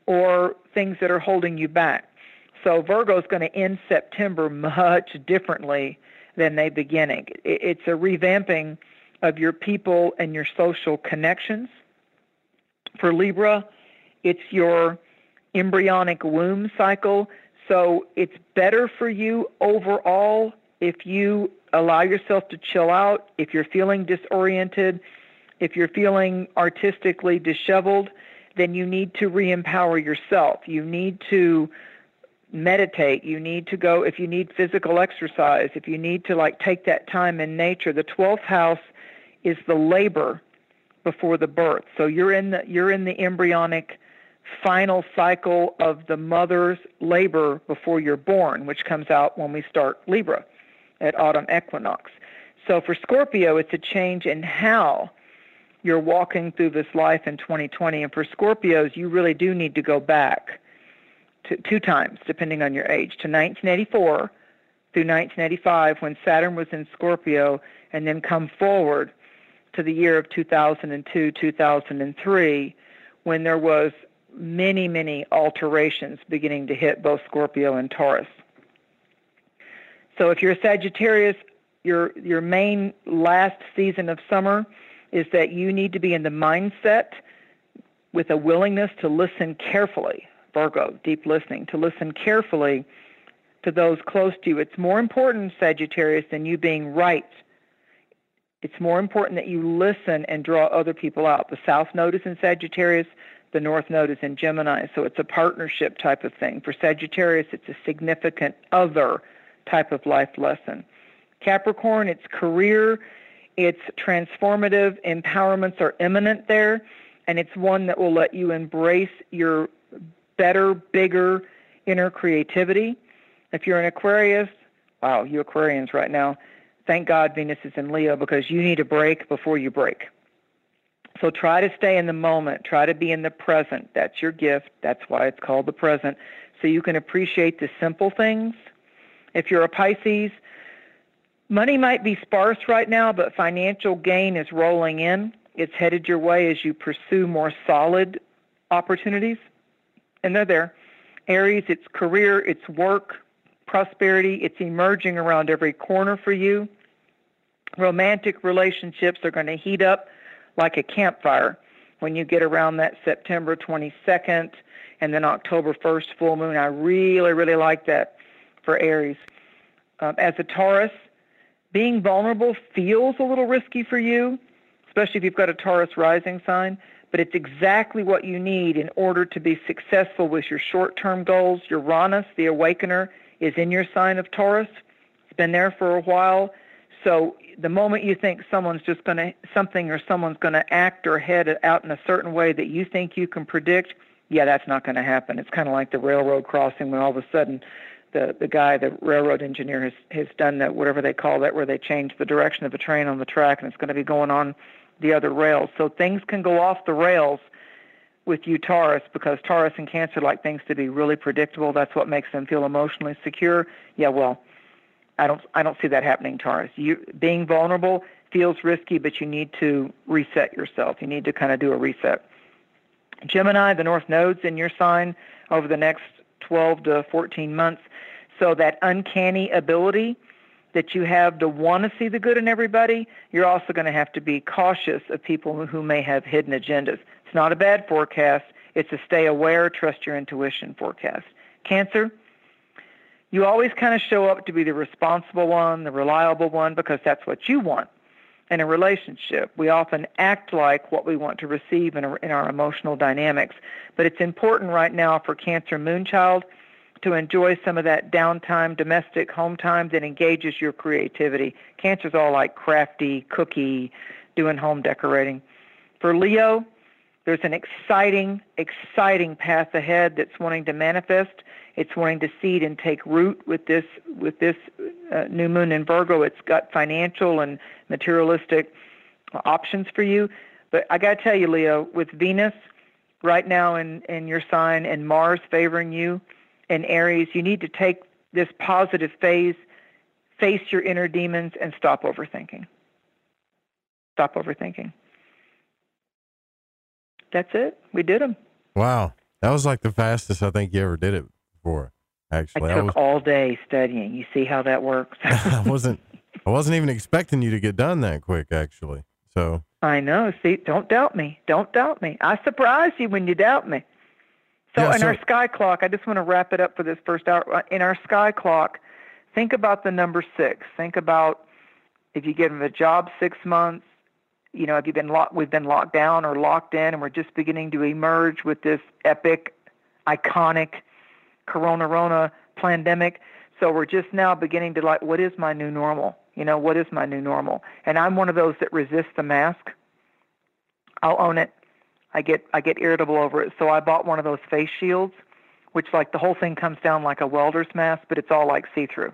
or things that are holding you back. So Virgo is going to end September much differently than they beginning. It- It's a revamping of your people and your social connections. For Libra, it's your embryonic womb cycle. So it's better for you overall if you allow yourself to chill out, if you're feeling disoriented, if you're feeling artistically disheveled, then you need to re empower yourself. You need to meditate. You need to go, if you need physical exercise, if you need to like take that time in nature. The 12th house is the labor before the birth. So you're in the you're in the embryonic final cycle of the mother's labor before you're born, which comes out when we start Libra at autumn equinox. So for Scorpio, it's a change in how you're walking through this life in 2020. And for Scorpios, you really do need to go back to, two times, depending on your age, to 1984 through 1985 when Saturn was in Scorpio, and then come forward to the year of 2002, 2003, when there was many, many alterations beginning to hit both Scorpio and Taurus. So if you're a Sagittarius, your your main last season of summer is that you need to be in the mindset with a willingness to listen carefully. Virgo, deep listening, to listen carefully to those close to you. It's more important, Sagittarius, than you being right. It's more important that you listen and draw other people out. The South Node is in Sagittarius, the North Node is in Gemini, so it's a partnership type of thing. For Sagittarius, it's a significant other type of life lesson. Capricorn, it's career, it's transformative, empowerments are imminent there, and it's one that will let you embrace your better, bigger inner creativity. If you're an Aquarius, wow, you Aquarians right now, thank God Venus is in Leo because you need a break before you break. So try to stay in the moment. Try to be in the present. That's your gift. That's why it's called the present. So you can appreciate the simple things. If you're a Pisces, money might be sparse right now, but financial gain is rolling in. It's headed your way as you pursue more solid opportunities. And they're there. Aries, it's career, it's work, prosperity, it's emerging around every corner for you. Romantic relationships are going to heat up like a campfire when you get around that September 22nd and then October 1st full moon. I really, really like that for Aries. Um, as a Taurus, being vulnerable feels a little risky for you, especially if you've got a Taurus rising sign, but it's exactly what you need in order to be successful with your short term goals. Uranus, the awakener, is in your sign of Taurus. It's been there for a while. So the moment you think someone's just going to, something or someone's going to act or head out in a certain way that you think you can predict, yeah, that's not going to happen. It's kind of like the railroad crossing when all of a sudden the, the guy, the railroad engineer, has, has done that, whatever they call that, where they change the direction of the train on the track and it's going to be going on the other rails. So things can go off the rails with you Taurus because Taurus and Cancer like things to be really predictable. That's what makes them feel emotionally secure. Yeah, well, I don't I don't see that happening, Taurus. You being vulnerable feels risky, but you need to reset yourself. You need to kind of do a reset. Gemini, the North Node's in your sign over the next 12 to 14 months. So that uncanny ability that you have to want to see the good in everybody, you're also going to have to be cautious of people who may have hidden agendas. It's not a bad forecast. It's a stay aware, trust your intuition forecast. Cancer, you always kind of show up to be the responsible one, the reliable one, because that's what you want in a relationship. We often act like what we want to receive in, in our emotional dynamics. But it's important right now for Cancer Moonchild to enjoy some of that downtime, domestic home time that engages your creativity. Cancer's all like crafty, cookie, doing home decorating. For Leo, there's an exciting, exciting path ahead that's wanting to manifest. It's wanting to seed and take root with this with this uh, new moon in Virgo. It's got financial and materialistic options for you. But I got to tell you, Leo, with Venus right now in in your sign and Mars favoring you in Aries, you need to take this positive phase, face your inner demons, and stop overthinking. Stop overthinking. That's it. We did them. Wow. That was like the fastest I think you ever did it before. Actually, I took I was, all day studying. You see how that works? I wasn't. I wasn't even expecting you to get done that quick. Actually, so. I know. See, don't doubt me. Don't doubt me. I surprise you when you doubt me. So yeah, in so, our sky clock, I just want to wrap it up for this first hour. Uh, in our sky clock, think about the number six. Think about if you give them a job six months, you know, have you been locked? We've been locked down or locked in, and we're just beginning to emerge with this epic, iconic Corona Rona pandemic. So we're just now beginning to like, what is my new normal? You know, what is my new normal? And I'm one of those that resists the mask. I'll own it. I get I get irritable over it. So I bought one of those face shields, which like the whole thing comes down like a welder's mask, but it's all like see through.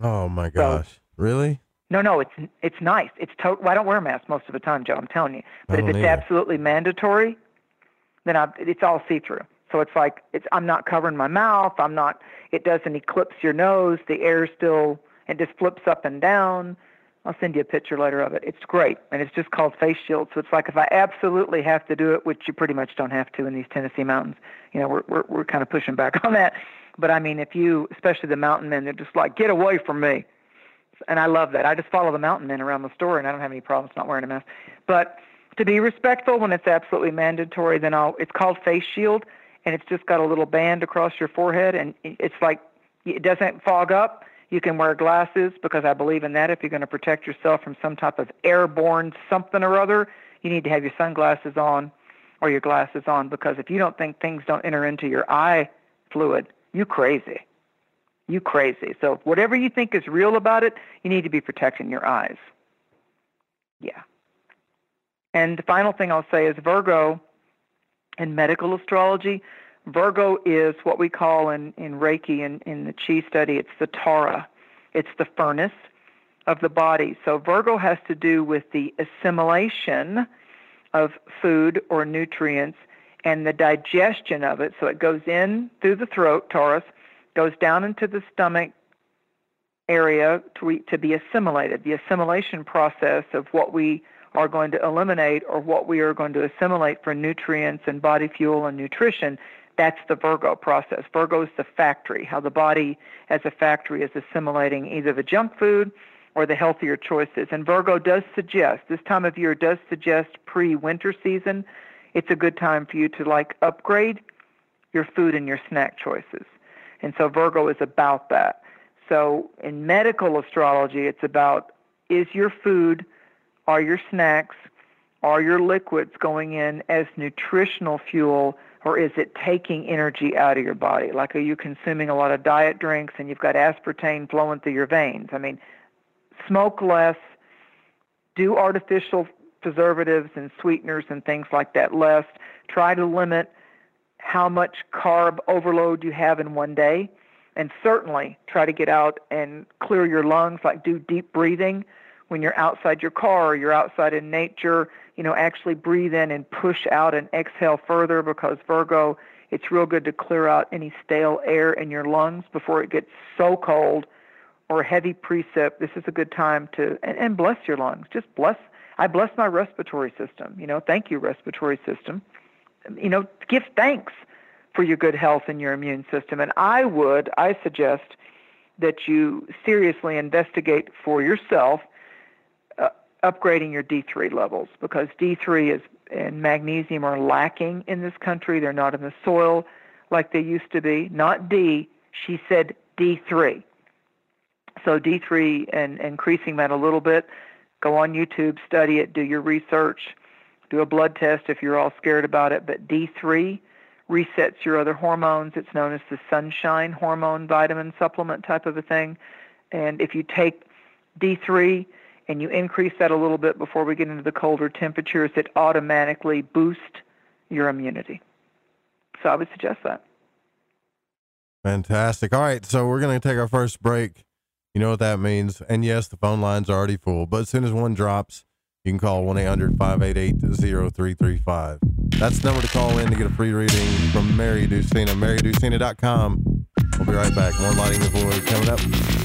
Oh my gosh! So, really? No, no, it's it's nice. It's to- Well, I don't wear a mask most of the time, Joe. I'm telling you. But if it's either. absolutely mandatory, then I, it's all see through. So it's like it's I'm not covering my mouth. I'm not. It doesn't eclipse your nose. The air still it just flips up and down. I'll send you a picture later of it. It's great, and it's just called face shield. So it's like if I absolutely have to do it, which you pretty much don't have to in these Tennessee mountains. You know, we're we're we're kind of pushing back on that. But I mean, if you, especially the mountain men, they're just like, get away from me and I love that. I just follow the mountain men around the store, and I don't have any problems not wearing a mask. But to be respectful when it's absolutely mandatory, then I'll. It's called face shield, and it's just got a little band across your forehead, and it's like it doesn't fog up. You can wear glasses because I believe in that. If you're going to protect yourself from some type of airborne something or other, you need to have your sunglasses on or your glasses on because if you don't think things don't enter into your eye fluid, you crazy you crazy. So whatever you think is real about it, you need to be protecting your eyes. Yeah. And the final thing I'll say is Virgo in medical astrology, Virgo is what we call in, in Reiki in, in the Chi study, it's the Hara. It's the furnace of the body. So Virgo has to do with the assimilation of food or nutrients and the digestion of it. So it goes in through the throat, Taurus, goes down into the stomach area to, to be assimilated. The assimilation process of what we are going to eliminate or what we are going to assimilate for nutrients and body fuel and nutrition, that's the Virgo process. Virgo is the factory, how the body as a factory is assimilating either the junk food or the healthier choices. And Virgo does suggest, this time of year does suggest pre-winter season, it's a good time for you to like upgrade your food and your snack choices. And so Virgo is about that. So in medical astrology, it's about is your food, are your snacks, are your liquids going in as nutritional fuel or is it taking energy out of your body? Like are you consuming a lot of diet drinks and you've got aspartame flowing through your veins? I mean, smoke less, do artificial preservatives and sweeteners and things like that less. Try to limit how much carb overload you have in one day. And certainly try to get out and clear your lungs, like do deep breathing when you're outside your car or you're outside in nature. You know, actually breathe in and push out and exhale further because Virgo, it's real good to clear out any stale air in your lungs before it gets so cold or heavy precip. This is a good time to, and, and bless your lungs. Just bless I bless my respiratory system. You know, thank you, respiratory system. You know, give thanks for your good health and your immune system. And I would, I suggest that you seriously investigate for yourself upgrading your D3 levels because D3 is and magnesium are lacking in this country. They're not in the soil like they used to be. Not D. She said D3. So D3 and increasing that a little bit Go on YouTube, study it, do your research, do a blood test if you're all scared about it. But D3 resets your other hormones. It's known as the sunshine hormone vitamin supplement type of a thing. And if you take D3 and you increase that a little bit before we get into the colder temperatures, it automatically boosts your immunity. So I would suggest that. Fantastic. All right, so we're going to take our first break. You know what that means. And yes, the phone line's are already full, but as soon as one drops, you can call 1 800 588 0335. That's the number to call in to get a free reading from Mary Ducina, maryducina.com. We'll be right back. More Lighting the Void coming up.